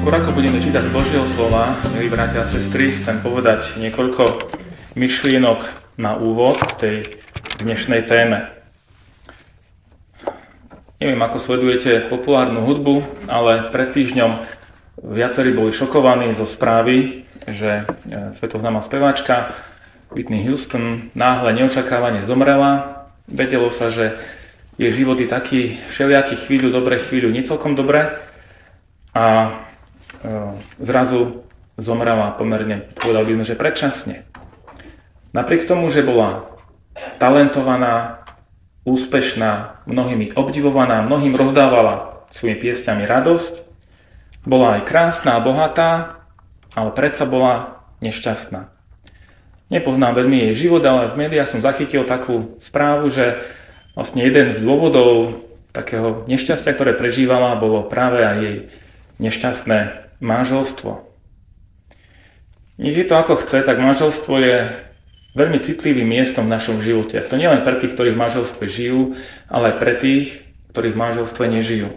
Skôr ako budeme čítať Božieho slova, milí bratia a sestry, chcem povedať niekoľko myšlienok na úvod tej dnešnej téme. Neviem, ako sledujete populárnu hudbu, ale pred týždňom viacerí boli šokovaní zo správy, že e, svetovznáma speváčka Whitney Houston náhle neočakávane zomrela. Vedelo sa, že jej život je taký všelijaký chvíľu dobre, chvíľu nie celkom dobre. A zrazu zomrela pomerne, povedal by sme, že predčasne. Napriek tomu, že bola talentovaná, úspešná, mnohými obdivovaná, mnohým rozdávala svojimi piesťami radosť, bola aj krásna a bohatá, ale predsa bola nešťastná. Nepoznám veľmi jej život, ale v médiách som zachytil takú správu, že vlastne jeden z dôvodov takého nešťastia, ktoré prežívala, bolo práve aj jej nešťastné manželstvo. Nech je to ako chce, tak manželstvo je veľmi citlivým miestom v našom živote. To nie len pre tých, ktorí v manželstve žijú, ale aj pre tých, ktorí v manželstve nežijú.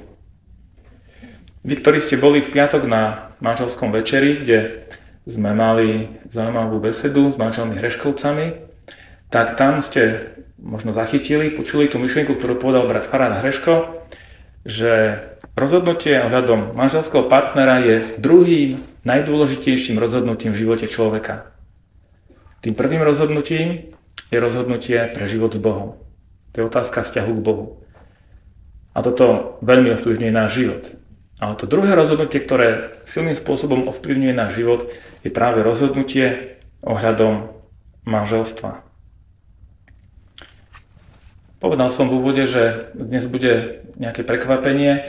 Vy, ktorí ste boli v piatok na manželskom večeri, kde sme mali zaujímavú besedu s manželmi Hreškovcami, tak tam ste možno zachytili, počuli tú myšlienku, ktorú povedal brat Farad Hreško, že rozhodnutie ohľadom manželského partnera je druhým najdôležitejším rozhodnutím v živote človeka. Tým prvým rozhodnutím je rozhodnutie pre život s Bohom. To je otázka vzťahu k Bohu. A toto veľmi ovplyvňuje náš život. Ale to druhé rozhodnutie, ktoré silným spôsobom ovplyvňuje náš život, je práve rozhodnutie ohľadom manželstva. Povedal som v úvode, že dnes bude nejaké prekvapenie,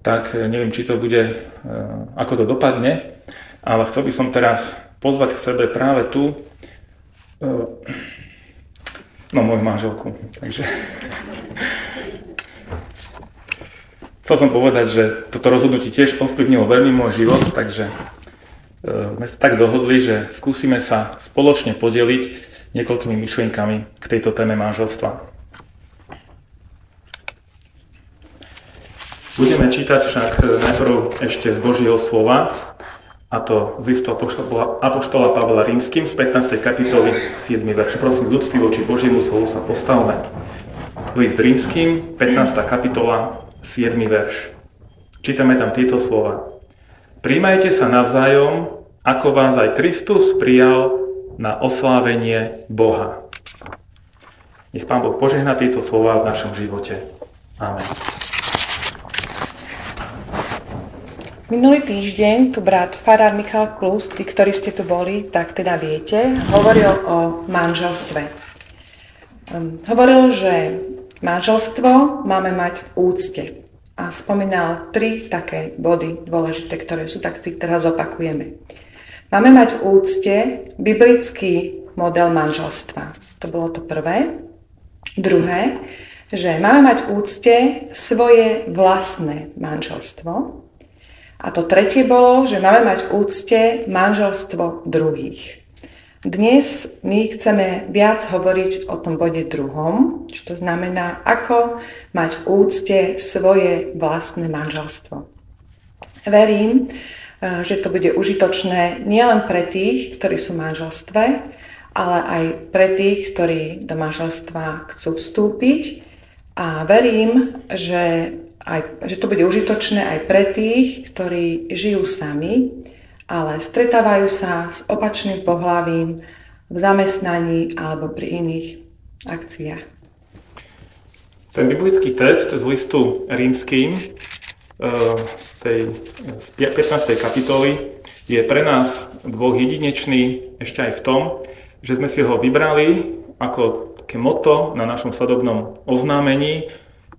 tak neviem, či to bude, e, ako to dopadne, ale chcel by som teraz pozvať k sebe práve tu, e, no moju manželku. Takže chcel som povedať, že toto rozhodnutie tiež ovplyvnilo veľmi môj život, takže sme sa tak dohodli, že skúsime sa spoločne podeliť niekoľkými myšlienkami k tejto téme manželstva. Budeme čítať však najprv ešte z Božieho slova, a to z listu Apoštola, Apoštola Pavla Rímským z 15. kapitoly 7. verš. Prosím, z úcty voči Božiemu slovu sa postavme. List Rímským, 15. kapitola, 7. verš. Čítame tam tieto slova. Príjmajte sa navzájom, ako vás aj Kristus prijal na oslávenie Boha. Nech Pán Boh požehná tieto slova v našom živote. Amen. Minulý týždeň tu brat Farár Michal Klus, tí, ktorí ste tu boli, tak teda viete, hovoril o manželstve. Um, hovoril, že manželstvo máme mať v úcte a spomínal tri také body dôležité, ktoré sú, tak si teraz opakujeme. Máme mať v úcte biblický model manželstva. To bolo to prvé. Druhé, že máme mať v úcte svoje vlastné manželstvo. A to tretie bolo, že máme mať úcte manželstvo druhých. Dnes my chceme viac hovoriť o tom bode druhom, čo to znamená, ako mať v úcte svoje vlastné manželstvo. Verím, eh, že to bude užitočné nielen pre tých, ktorí sú v manželstve, ale aj pre tých, ktorí do manželstva chcú vstúpiť. A verím, že aj, že to bude užitočné aj pre tých, ktorí žijú sami, ale stretávajú sa s opačným pohľavím v zamestnaní alebo pri iných akciách. Ten biblický text z listu rímským eh, z tej z 15. kapitoly je pre nás dvoch jedinečný ešte aj v tom, že sme si ho vybrali ako také moto na našom sledobnom oznámení,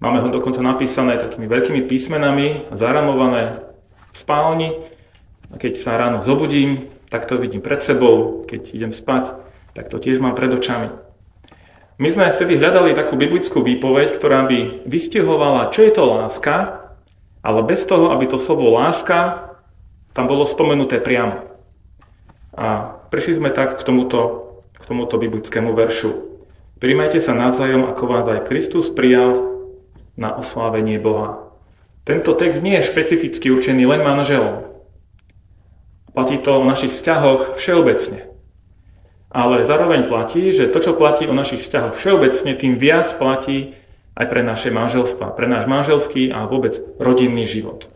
Máme ho dokonca napísané takými veľkými písmenami, zaramované v spálni. A keď sa ráno zobudím, tak to vidím pred sebou, keď idem spať, tak to tiež mám pred očami. My sme vtedy hľadali takú biblickú výpoveď, ktorá by vystihovala, čo je to láska, ale bez toho, aby to slovo láska tam bolo spomenuté priamo. A prišli sme tak k tomuto, k tomuto biblickému veršu. Príjmajte sa navzájom, ako vás aj Kristus prijal na oslávenie Boha. Tento text nie je špecificky určený len manželom. Platí to o našich vzťahoch všeobecne. Ale zároveň platí, že to, čo platí o našich vzťahoch všeobecne, tým viac platí aj pre naše manželstva, pre náš manželský a vôbec rodinný život.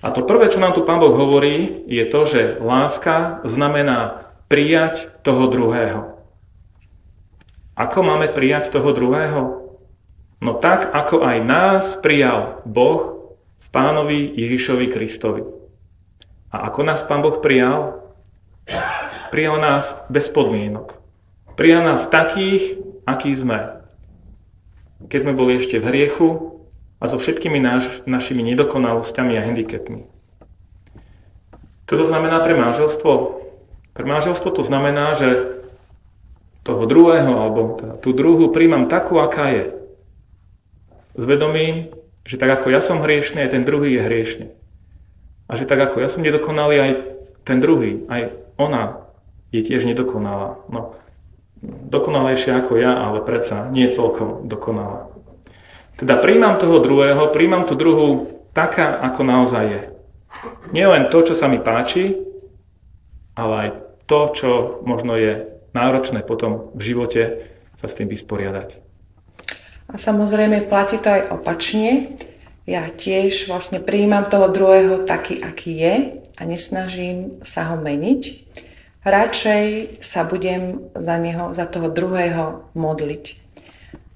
A to prvé, čo nám tu Pán Boh hovorí, je to, že láska znamená prijať toho druhého. Ako máme prijať toho druhého? No tak, ako aj nás prijal Boh v pánovi Ježišovi Kristovi. A ako nás Pán Boh prijal? Prijal nás bez podmienok. Prijal nás takých, akí sme. Keď sme boli ešte v hriechu a so všetkými naš, našimi nedokonalosťami a handicapmi. Čo to znamená pre manželstvo? Pre manželstvo to znamená, že toho druhého, alebo teda tú druhú príjmam takú, aká je s vedomím, že tak ako ja som hriešný, aj ten druhý je hriešný. A že tak ako ja som nedokonalý, aj ten druhý, aj ona je tiež nedokonalá. No, dokonalejšia ako ja, ale predsa nie celkom dokonalá. Teda príjmam toho druhého, príjmam tú druhú taká, ako naozaj je. Nie len to, čo sa mi páči, ale aj to, čo možno je náročné potom v živote sa s tým vysporiadať. A samozrejme platí to aj opačne. Ja tiež vlastne prijímam toho druhého taký, aký je a nesnažím sa ho meniť. Radšej sa budem za, neho, za toho druhého modliť.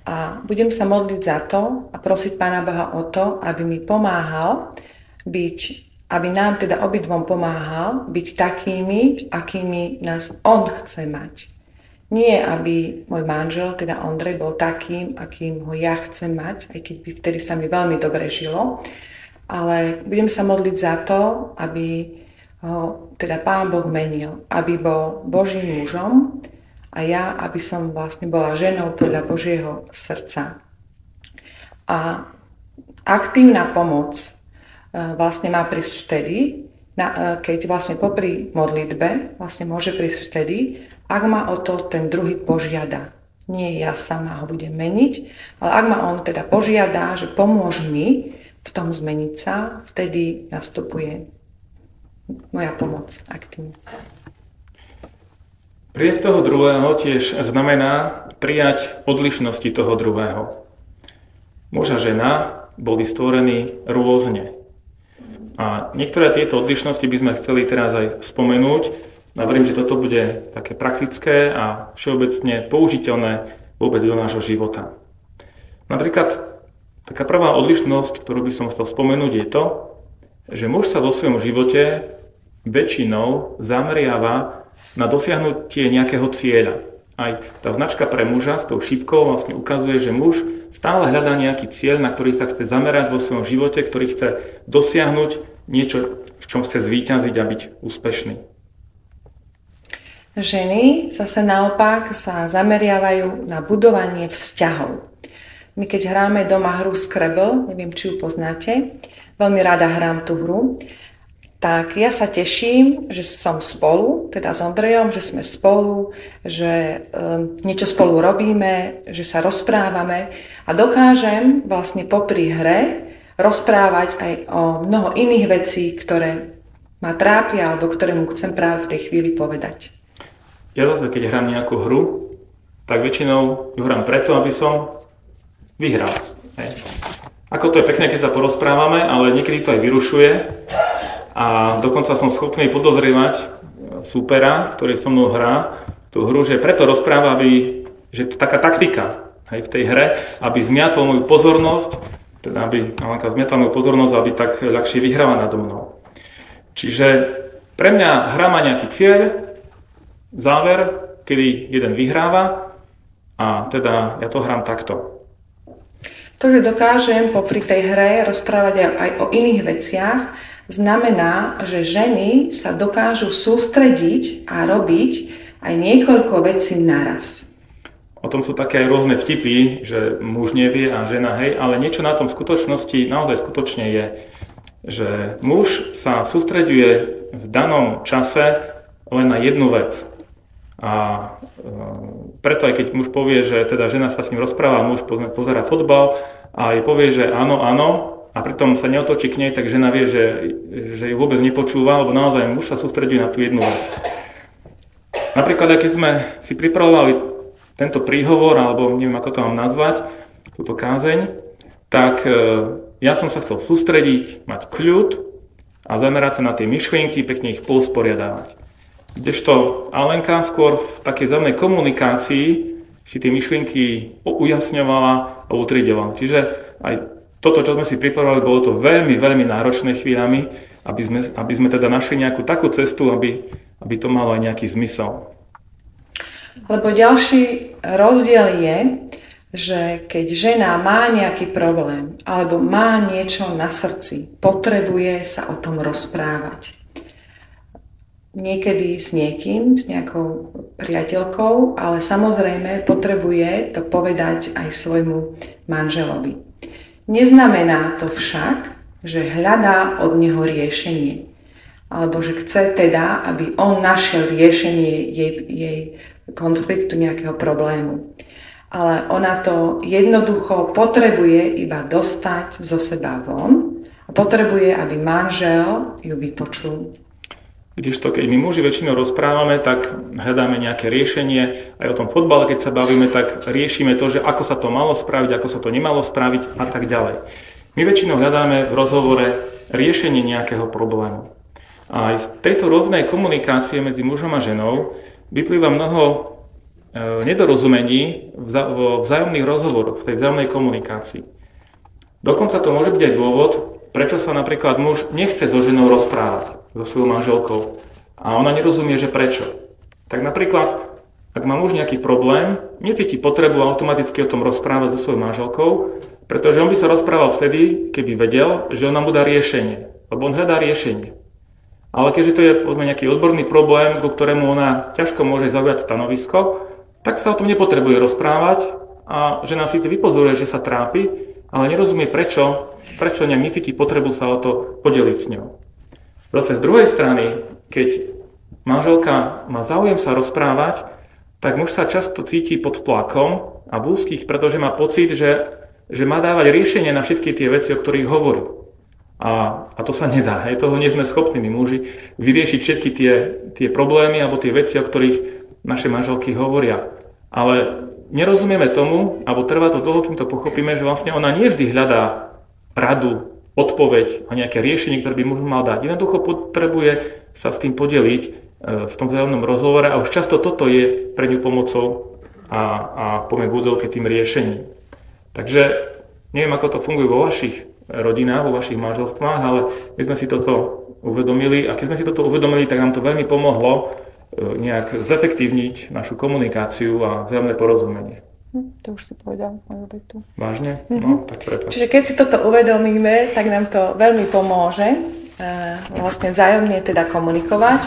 A budem sa modliť za to a prosiť Pána Boha o to, aby mi pomáhal byť, aby nám teda obidvom pomáhal byť takými, akými nás On chce mať. Nie, aby môj manžel, teda Ondrej, bol takým, akým ho ja chcem mať, aj keď by vtedy sa mi veľmi dobre žilo, ale budem sa modliť za to, aby ho teda Pán Boh menil, aby bol Božím mužom a ja, aby som vlastne bola ženou podľa Božieho srdca. A aktívna pomoc e, vlastne má prísť vtedy, e, keď vlastne popri modlitbe vlastne môže prísť vtedy, ak ma o to ten druhý požiada. Nie ja sama ho budem meniť, ale ak ma on teda požiada, že pomôž mi v tom zmeniť sa, vtedy nastupuje moja pomoc aktívne. Prijať toho druhého tiež znamená prijať odlišnosti toho druhého. Muž a žena boli stvorení rôzne. A niektoré tieto odlišnosti by sme chceli teraz aj spomenúť, a verím, že toto bude také praktické a všeobecne použiteľné vôbec do nášho života. Napríklad taká prvá odlišnosť, ktorú by som chcel spomenúť, je to, že muž sa vo svojom živote väčšinou zameriava na dosiahnutie nejakého cieľa. Aj tá značka pre muža s tou šípkou vlastne ukazuje, že muž stále hľadá nejaký cieľ, na ktorý sa chce zamerať vo svojom živote, ktorý chce dosiahnuť niečo, v čom chce zvíťaziť a byť úspešný. Ženy zase naopak sa zameriavajú na budovanie vzťahov. My keď hráme doma hru Scrabble, neviem, či ju poznáte, veľmi rada hrám tú hru, tak ja sa teším, že som spolu, teda s Ondrejom, že sme spolu, že um, niečo spolu robíme, že sa rozprávame a dokážem vlastne popri hre rozprávať aj o mnoho iných vecí, ktoré ma trápia alebo ktoré mu chcem práve v tej chvíli povedať. Ja zase, keď hrám nejakú hru, tak väčšinou ju hrám preto, aby som vyhral. Hej. Ako to je pekné, keď sa porozprávame, ale niekedy to aj vyrušuje a dokonca som schopný podozrievať supera, ktorý so mnou hrá tú hru, že preto rozpráva, aby, že to taká taktika hej, v tej hre, aby zmiatol moju pozornosť, teda aby Alenka zmiatla moju pozornosť, aby tak ľahšie vyhráva nado mnou. Čiže pre mňa hra má nejaký cieľ, záver, kedy jeden vyhráva a teda ja to hrám takto. To, že dokážem popri tej hre rozprávať aj o iných veciach znamená, že ženy sa dokážu sústrediť a robiť aj niekoľko vecí naraz. O tom sú také aj rôzne vtipy, že muž nevie a žena hej, ale niečo na tom v skutočnosti naozaj skutočne je, že muž sa sústreďuje v danom čase len na jednu vec. A e, preto aj keď muž povie, že teda žena sa s ním rozpráva, muž pozera fotbal a jej povie, že áno, áno, a pritom sa neotočí k nej, tak žena vie, že, že ju vôbec nepočúva, lebo naozaj muž sa sústredí na tú jednu vec. Napríklad, keď sme si pripravovali tento príhovor, alebo neviem ako to mám nazvať, túto kázeň, tak e, ja som sa chcel sústrediť, mať kľud a zamerať sa na tie myšlienky, pekne ich pousporiadávať. Kdežto Alenka skôr v takej vzájomnej komunikácii si tie myšlienky ujasňovala a utriedovala. Čiže aj toto, čo sme si pripravovali, bolo to veľmi, veľmi náročné chvíľami, aby sme, aby sme teda našli nejakú takú cestu, aby, aby to malo aj nejaký zmysel. Lebo ďalší rozdiel je, že keď žena má nejaký problém alebo má niečo na srdci, potrebuje sa o tom rozprávať. Niekedy s niekým, s nejakou priateľkou, ale samozrejme potrebuje to povedať aj svojmu manželovi. Neznamená to však, že hľadá od neho riešenie. Alebo že chce teda, aby on našiel riešenie jej, jej konfliktu, nejakého problému. Ale ona to jednoducho potrebuje iba dostať zo seba von a potrebuje, aby manžel ju vypočul. Kdežto keď my muži väčšinou rozprávame, tak hľadáme nejaké riešenie. Aj o tom fotbale, keď sa bavíme, tak riešime to, že ako sa to malo spraviť, ako sa to nemalo spraviť a tak ďalej. My väčšinou hľadáme v rozhovore riešenie nejakého problému. A aj z tejto rôznej komunikácie medzi mužom a ženou vyplýva mnoho e, nedorozumení vo vzájomných rozhovoroch, v tej vzájomnej komunikácii. Dokonca to môže byť aj dôvod, prečo sa napríklad muž nechce so ženou rozprávať, so svojou manželkou. A ona nerozumie, že prečo. Tak napríklad, ak má muž nejaký problém, necíti potrebu automaticky o tom rozprávať so svojou manželkou, pretože on by sa rozprával vtedy, keby vedel, že ona mu dá riešenie. Lebo on hľadá riešenie. Ale keďže to je povedzme, nejaký odborný problém, ku ktorému ona ťažko môže zaujať stanovisko, tak sa o tom nepotrebuje rozprávať a žena síce vypozoruje, že sa trápi, ale nerozumie prečo, prečo nejak necíti potrebu sa o to podeliť s ňou. Zase z druhej strany, keď manželka má záujem sa rozprávať, tak muž sa často cíti pod tlakom a v úzkých, pretože má pocit, že, že má dávať riešenie na všetky tie veci, o ktorých hovorí. A, a to sa nedá. Hej. Toho nie sme schopní my muži vyriešiť všetky tie, tie problémy alebo tie veci, o ktorých naše manželky hovoria. Ale nerozumieme tomu, alebo trvá to dlho, kým to pochopíme, že vlastne ona nie vždy hľadá radu, odpoveď a nejaké riešenie, ktoré by muž mal dať. Jednoducho potrebuje sa s tým podeliť e, v tom vzájomnom rozhovore a už často toto je pre ňu pomocou a, a poviem v tým riešením. Takže neviem, ako to funguje vo vašich rodinách, vo vašich manželstvách, ale my sme si toto uvedomili a keď sme si toto uvedomili, tak nám to veľmi pomohlo nejak zefektívniť našu komunikáciu a vzájomné porozumenie. Hm, to už si povedal moju vetu. Vážne? Mm-hmm. No, tak prepáč. Čiže keď si toto uvedomíme, tak nám to veľmi pomôže e, vlastne vzájomne teda komunikovať.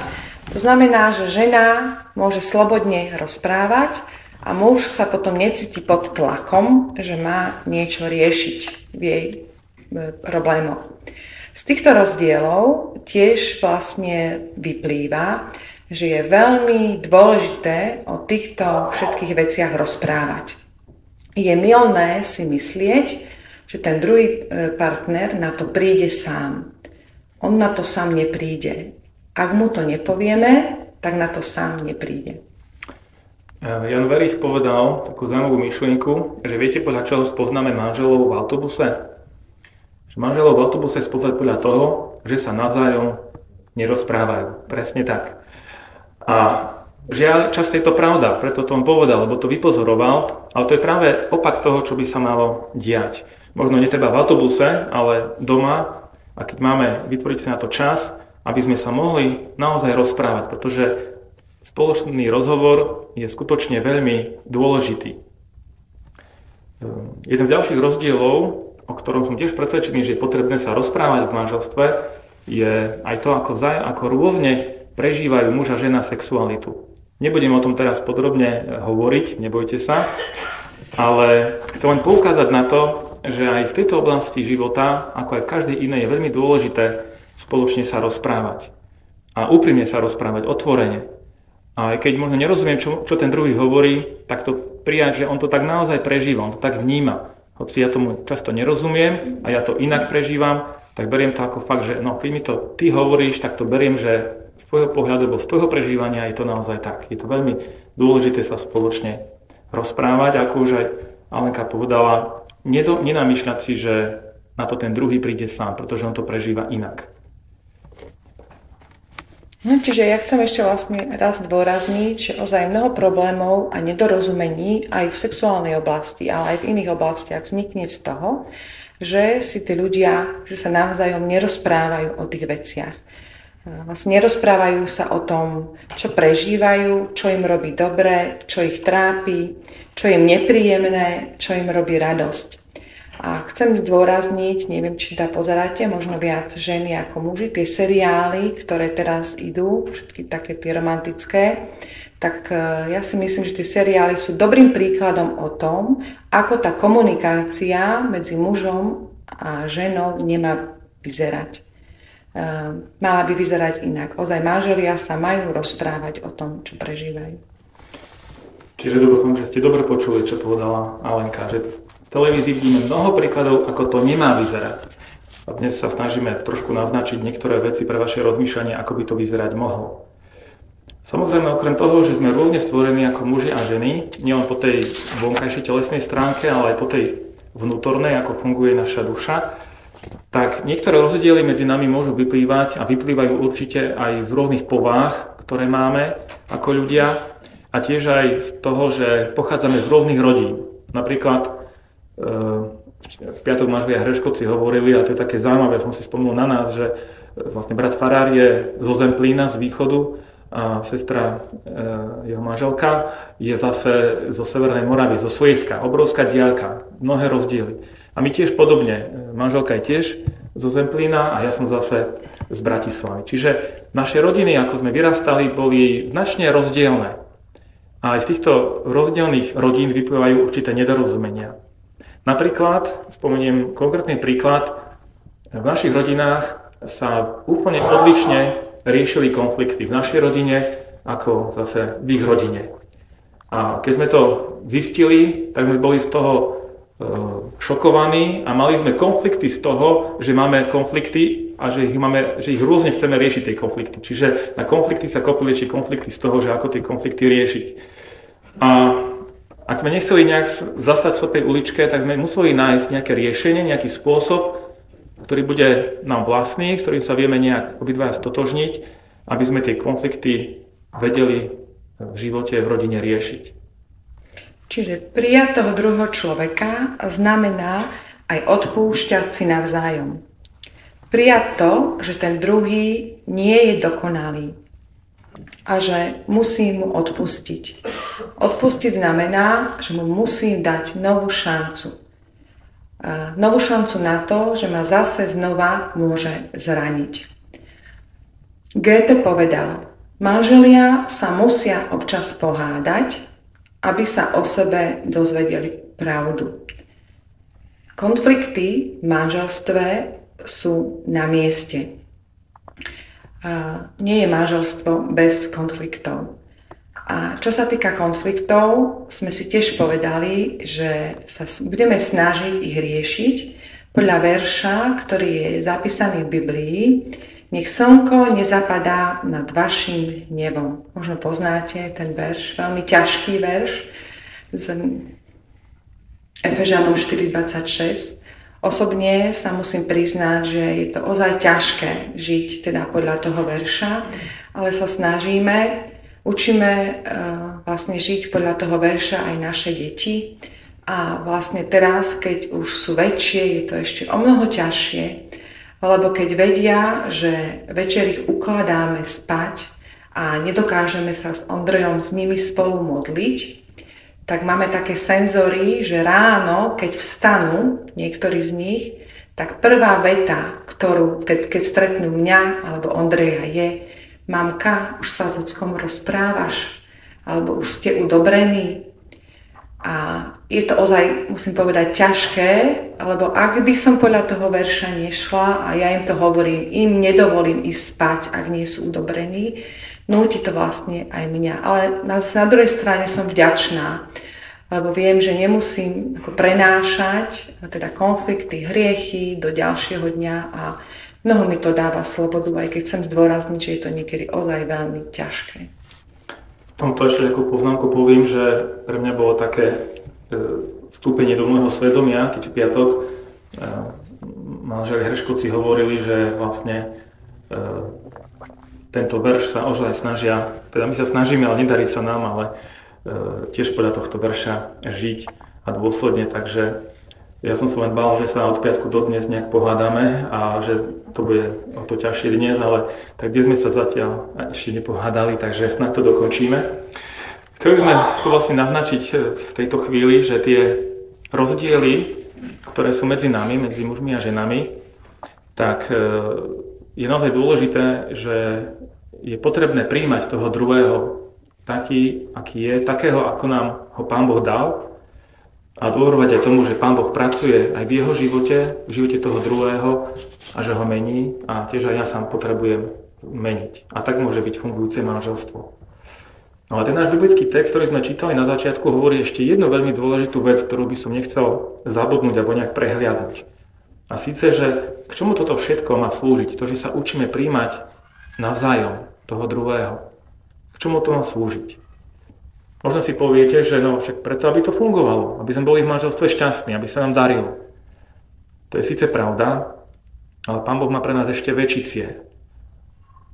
To znamená, že žena môže slobodne rozprávať a muž sa potom necíti pod tlakom, že má niečo riešiť v jej E, problémov. Z týchto rozdielov tiež vlastne vyplýva, že je veľmi dôležité o týchto všetkých veciach rozprávať. Je milné si myslieť, že ten druhý e, partner na to príde sám. On na to sám nepríde. Ak mu to nepovieme, tak na to sám nepríde. E, Jan Verich povedal takú zaujímavú myšlienku, že viete, podľa čoho spoznáme manželov v autobuse? Manželov v autobuse spoznať podľa toho, že sa navzájom nerozprávajú. Presne tak. A žiaľ, často je to pravda, preto to on povedal, lebo to vypozoroval, ale to je práve opak toho, čo by sa malo diať. Možno netreba v autobuse, ale doma, a keď máme vytvoriť si na to čas, aby sme sa mohli naozaj rozprávať, pretože spoločný rozhovor je skutočne veľmi dôležitý. Jeden z ďalších rozdielov o ktorom som tiež presvedčený, že je potrebné sa rozprávať v manželstve, je aj to, ako, vzaj, ako rôzne prežívajú muž a žena sexualitu. Nebudem o tom teraz podrobne hovoriť, nebojte sa, ale chcem len poukázať na to, že aj v tejto oblasti života, ako aj v každej inej, je veľmi dôležité spoločne sa rozprávať. A úprimne sa rozprávať, otvorene. A aj keď možno nerozumiem, čo, čo ten druhý hovorí, tak to prijať, že on to tak naozaj prežíva, on to tak vníma. Hoci ja tomu často nerozumiem a ja to inak prežívam, tak beriem to ako fakt, že no, keď mi to ty hovoríš, tak to beriem, že z tvojho pohľadu, alebo z tvojho prežívania je to naozaj tak. Je to veľmi dôležité sa spoločne rozprávať, ako už aj Alenka povedala, nenamýšľať si, že na to ten druhý príde sám, pretože on to prežíva inak. No, čiže ja chcem ešte vlastne raz dôrazniť, že ozaj mnoho problémov a nedorozumení aj v sexuálnej oblasti, ale aj v iných oblastiach vznikne z toho, že si tí ľudia, že sa navzájom nerozprávajú o tých veciach. Vlastne nerozprávajú sa o tom, čo prežívajú, čo im robí dobre, čo ich trápi, čo im nepríjemné, čo im robí radosť. A chcem zdôrazniť, neviem, či to pozeráte, možno viac ženy ako muži, tie seriály, ktoré teraz idú, všetky také tie romantické, tak e, ja si myslím, že tie seriály sú dobrým príkladom o tom, ako tá komunikácia medzi mužom a ženou nemá vyzerať. E, mala by vyzerať inak. Ozaj manželia sa majú rozprávať o tom, čo prežívajú. Čiže dúfam, že ste dobre počuli, čo povedala Alenka, že v televízii vidíme mnoho príkladov, ako to nemá vyzerať. A dnes sa snažíme trošku naznačiť niektoré veci pre vaše rozmýšľanie, ako by to vyzerať mohlo. Samozrejme, okrem toho, že sme rôzne stvorení ako muži a ženy, nielen po tej vonkajšej telesnej stránke, ale aj po tej vnútornej, ako funguje naša duša, tak niektoré rozdiely medzi nami môžu vyplývať a vyplývajú určite aj z rôznych povách, ktoré máme ako ľudia a tiež aj z toho, že pochádzame z rôznych rodín. Napríklad v piatok manželia Hreškovci hovorili, a to je také zaujímavé, som si spomenul na nás, že e, vlastne brat Farár je zo Zemplína, z východu, a sestra, e, jeho manželka, je zase zo Severnej Moravy, zo Svojska, obrovská diálka, mnohé rozdiely. A my tiež podobne, manželka je tiež zo Zemplína a ja som zase z Bratislavy. Čiže naše rodiny, ako sme vyrastali, boli značne rozdielne. A aj z týchto rozdielných rodín vyplývajú určité nedorozumenia. Napríklad, spomeniem konkrétny príklad, v našich rodinách sa úplne odlišne riešili konflikty v našej rodine ako zase v ich rodine. A keď sme to zistili, tak sme boli z toho šokovaní a mali sme konflikty z toho, že máme konflikty a že ich, máme, že ich rôzne chceme riešiť tie konflikty. Čiže na konflikty sa kopili ešte konflikty z toho, že ako tie konflikty riešiť. A ak sme nechceli nejak zastať v slepej uličke, tak sme museli nájsť nejaké riešenie, nejaký spôsob, ktorý bude nám vlastný, s ktorým sa vieme nejak obidva stotožniť, aby sme tie konflikty vedeli v živote, v rodine riešiť. Čiže prijať toho druhého človeka znamená aj odpúšťať si navzájom. Prijať to, že ten druhý nie je dokonalý, a že musím mu odpustiť. Odpustiť znamená, že mu musím dať novú šancu. Novú šancu na to, že ma zase znova môže zraniť. Goethe povedal, manželia sa musia občas pohádať, aby sa o sebe dozvedeli pravdu. Konflikty v manželstve sú na mieste nie je manželstvo bez konfliktov. A čo sa týka konfliktov, sme si tiež povedali, že sa budeme snažiť ich riešiť podľa verša, ktorý je zapísaný v Biblii. Nech slnko nezapadá nad vašim nebom. Možno poznáte ten verš, veľmi ťažký verš z Efežanom 4.26. Osobne sa musím priznať, že je to ozaj ťažké žiť teda podľa toho verša, ale sa snažíme, učíme uh, vlastne žiť podľa toho verša aj naše deti. A vlastne teraz, keď už sú väčšie, je to ešte o mnoho ťažšie, lebo keď vedia, že večer ich ukladáme spať a nedokážeme sa s Ondrejom s nimi spolu modliť, tak máme také senzory, že ráno, keď vstanú, niektorí z nich, tak prvá veta, ktorú keď, stretnú mňa alebo Ondreja je Mamka, už sa s ockom rozprávaš? Alebo už ste udobrení? A je to ozaj, musím povedať, ťažké, lebo ak by som podľa toho verša nešla a ja im to hovorím, im nedovolím ísť spať, ak nie sú udobrení, núti to vlastne aj mňa. Ale na, na druhej strane som vďačná, lebo viem, že nemusím ako prenášať teda konflikty, hriechy do ďalšieho dňa a mnoho mi to dáva slobodu, aj keď chcem zdôrazniť, že je to niekedy ozaj veľmi ťažké. V tomto ešte ako poznámku poviem, že pre mňa bolo také vstúpenie do môjho svedomia, keď v piatok e, manželi Hreškovci hovorili, že vlastne e, tento verš sa ozaj snažia, teda my sa snažíme, ale nedarí sa nám, ale E, tiež podľa tohto verša žiť a dôsledne, takže ja som sa len bál, že sa od piatku do dnes nejak pohádame a že to bude o to ťažšie dnes, ale tak kde sme sa zatiaľ ešte nepohádali, takže snad to dokončíme. Chceli sme to vlastne naznačiť v tejto chvíli, že tie rozdiely, ktoré sú medzi nami, medzi mužmi a ženami, tak e, je naozaj dôležité, že je potrebné príjmať toho druhého taký, aký je, takého, ako nám ho Pán Boh dal a dôverovať aj tomu, že Pán Boh pracuje aj v jeho živote, v živote toho druhého a že ho mení a tiež aj ja sám potrebujem meniť. A tak môže byť fungujúce manželstvo. No a ten náš biblický text, ktorý sme čítali na začiatku, hovorí ešte jednu veľmi dôležitú vec, ktorú by som nechcel zabudnúť alebo nejak prehliadnúť. A síce, že k čomu toto všetko má slúžiť? To, že sa učíme príjmať navzájom toho druhého. K čomu to má slúžiť? Možno si poviete, že no však preto, aby to fungovalo, aby sme boli v manželstve šťastní, aby sa nám darilo. To je síce pravda, ale Pán Boh má pre nás ešte väčší cieľ.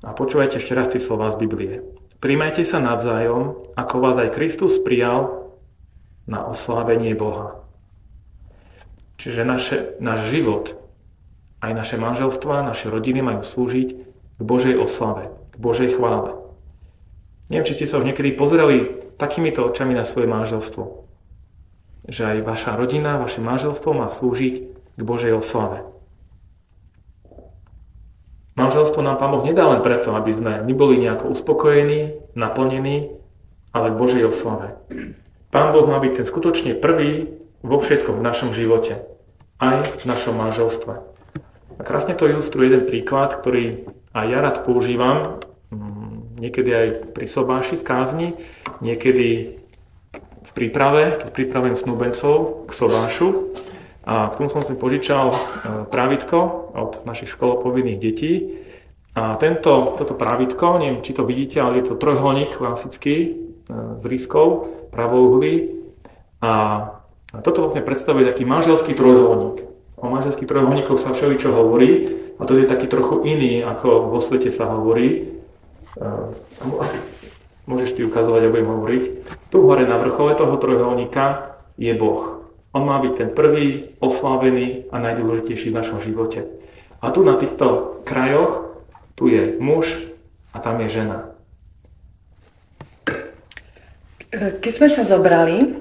A počúvajte ešte raz tie slova z Biblie. Príjmajte sa navzájom, ako vás aj Kristus prijal na oslávenie Boha. Čiže naše, náš život, aj naše manželstva, naše rodiny majú slúžiť k Božej oslave, k Božej chvále. Neviem, či ste sa už niekedy pozreli takýmito očami na svoje manželstvo. Že aj vaša rodina, vaše manželstvo má slúžiť k Božej oslave. Manželstvo nám Pán Boh nedá len preto, aby sme neboli nejako uspokojení, naplnení, ale k Božej oslave. Pán Boh má byť ten skutočne prvý vo všetkom v našom živote, aj v našom manželstve. A krásne to ilustruje jeden príklad, ktorý aj ja rád používam niekedy aj pri sobáši v kázni, niekedy v príprave, keď pripravujem snúbencov k sobášu. A k tomu som si požičal e, právitko od našich školopovinných detí. A tento, toto právitko, neviem, či to vidíte, ale je to trojholník klasický e, s ryskou, pravouhlý. A toto vlastne predstavuje taký manželský trojholník. O manželských trojholníkoch sa všeličo hovorí, a to je taký trochu iný, ako vo svete sa hovorí. Uh, asi môžeš ty ukazovať, ja budem hovoriť. Tu hore na vrchole toho trojuholníka je Boh. On má byť ten prvý, oslávený a najdôležitejší v našom živote. A tu na týchto krajoch, tu je muž a tam je žena. Keď sme sa zobrali,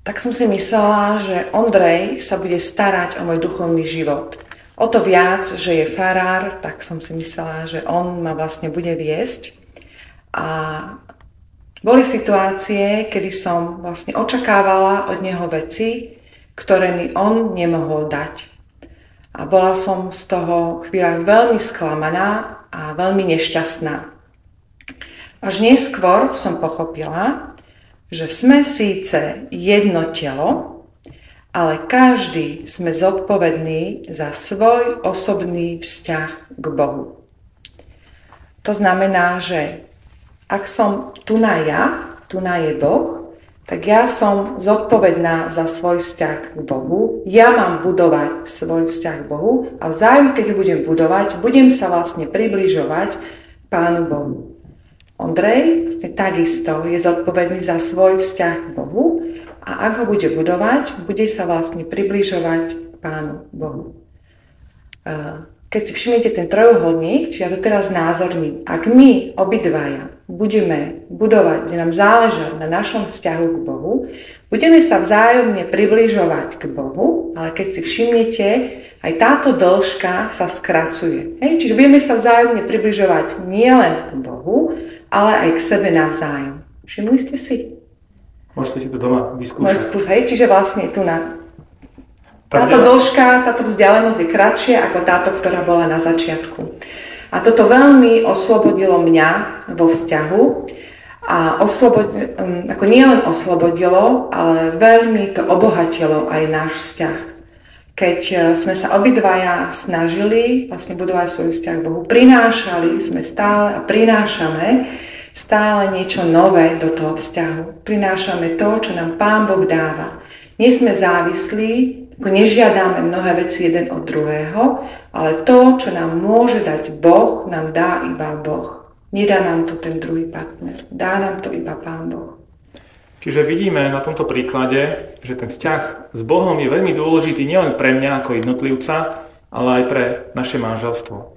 tak som si myslela, že Ondrej sa bude starať o môj duchovný život. O to viac, že je farár, tak som si myslela, že on ma vlastne bude viesť. A boli situácie, kedy som vlastne očakávala od neho veci, ktoré mi on nemohol dať. A bola som z toho chvíľa veľmi sklamaná a veľmi nešťastná. Až neskôr som pochopila, že sme síce jedno telo, ale každý sme zodpovední za svoj osobný vzťah k Bohu. To znamená, že ak som tu na ja, tu na je Boh, tak ja som zodpovedná za svoj vzťah k Bohu. Ja mám budovať svoj vzťah k Bohu a vzájom, keď budem budovať, budem sa vlastne približovať Pánu Bohu. Ondrej takisto je zodpovedný za svoj vzťah k Bohu a ak ho bude budovať, bude sa vlastne približovať Pánu Bohu. Keď si všimnete ten trojuholník, či ja to teraz názorním, ak my obidvaja budeme budovať, bude nám záležať na našom vzťahu k Bohu, budeme sa vzájomne približovať k Bohu, ale keď si všimnete, aj táto dĺžka sa skracuje. Hej? Čiže budeme sa vzájomne približovať nielen k Bohu, ale aj k sebe navzájom. Všimli ste si? Môžete si to doma vyskúšať. Môžete, hej? Čiže vlastne tu na táto dĺžka, táto vzdialenosť je kratšia ako táto, ktorá bola na začiatku. A toto veľmi oslobodilo mňa vo vzťahu. A oslobod, um, ako nielen oslobodilo, ale veľmi to obohatilo aj náš vzťah. Keď uh, sme sa obidvaja snažili vlastne budovať svoj vzťah Bohu, prinášali sme stále a prinášame stále niečo nové do toho vzťahu. Prinášame to, čo nám Pán Boh dáva. Nie sme závislí nežiadame mnohé veci jeden od druhého, ale to, čo nám môže dať Boh, nám dá iba Boh. Nedá nám to ten druhý partner. Dá nám to iba Pán Boh. Čiže vidíme na tomto príklade, že ten vzťah s Bohom je veľmi dôležitý nielen pre mňa ako jednotlivca, ale aj pre naše manželstvo.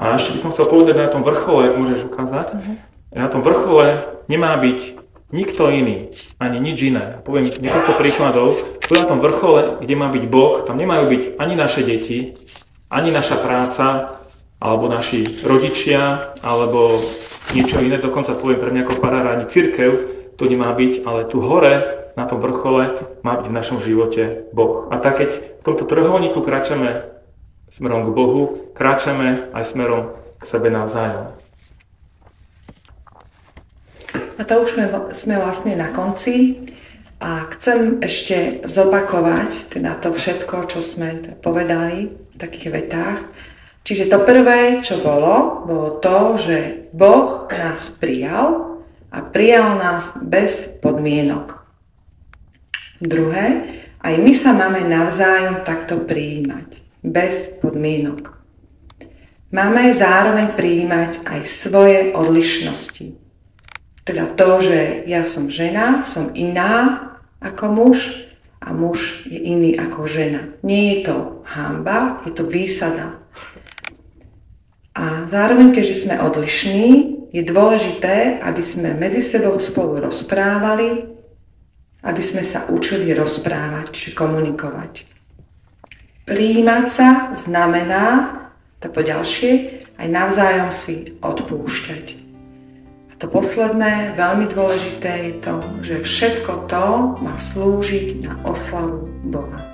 A ešte by som chcel povedať na tom vrchole, môžeš ukázať, uh-huh. na tom vrchole nemá byť Nikto iný, ani nič iné. Poviem niekoľko príkladov. Tu na tom vrchole, kde má byť Boh, tam nemajú byť ani naše deti, ani naša práca, alebo naši rodičia, alebo niečo iné. Dokonca poviem pre mňa ako farára, ani církev to nemá byť, ale tu hore, na tom vrchole, má byť v našom živote Boh. A tak keď v tomto trojuholníku kráčame smerom k Bohu, kráčame aj smerom k sebe navzájom. A to už sme, sme vlastne na konci a chcem ešte zopakovať teda to všetko, čo sme povedali v takých vetách. Čiže to prvé, čo bolo, bolo to, že Boh nás prijal a prijal nás bez podmienok. Druhé, aj my sa máme navzájom takto prijímať, bez podmienok. Máme zároveň prijímať aj svoje odlišnosti. Teda to, že ja som žena, som iná ako muž a muž je iný ako žena. Nie je to hamba, je to výsada. A zároveň, keďže sme odlišní, je dôležité, aby sme medzi sebou spolu rozprávali, aby sme sa učili rozprávať, čiže komunikovať. Prijímať sa znamená, to poďalšie, aj navzájom si odpúšťať. To posledné, veľmi dôležité je to, že všetko to má slúžiť na oslavu Boha.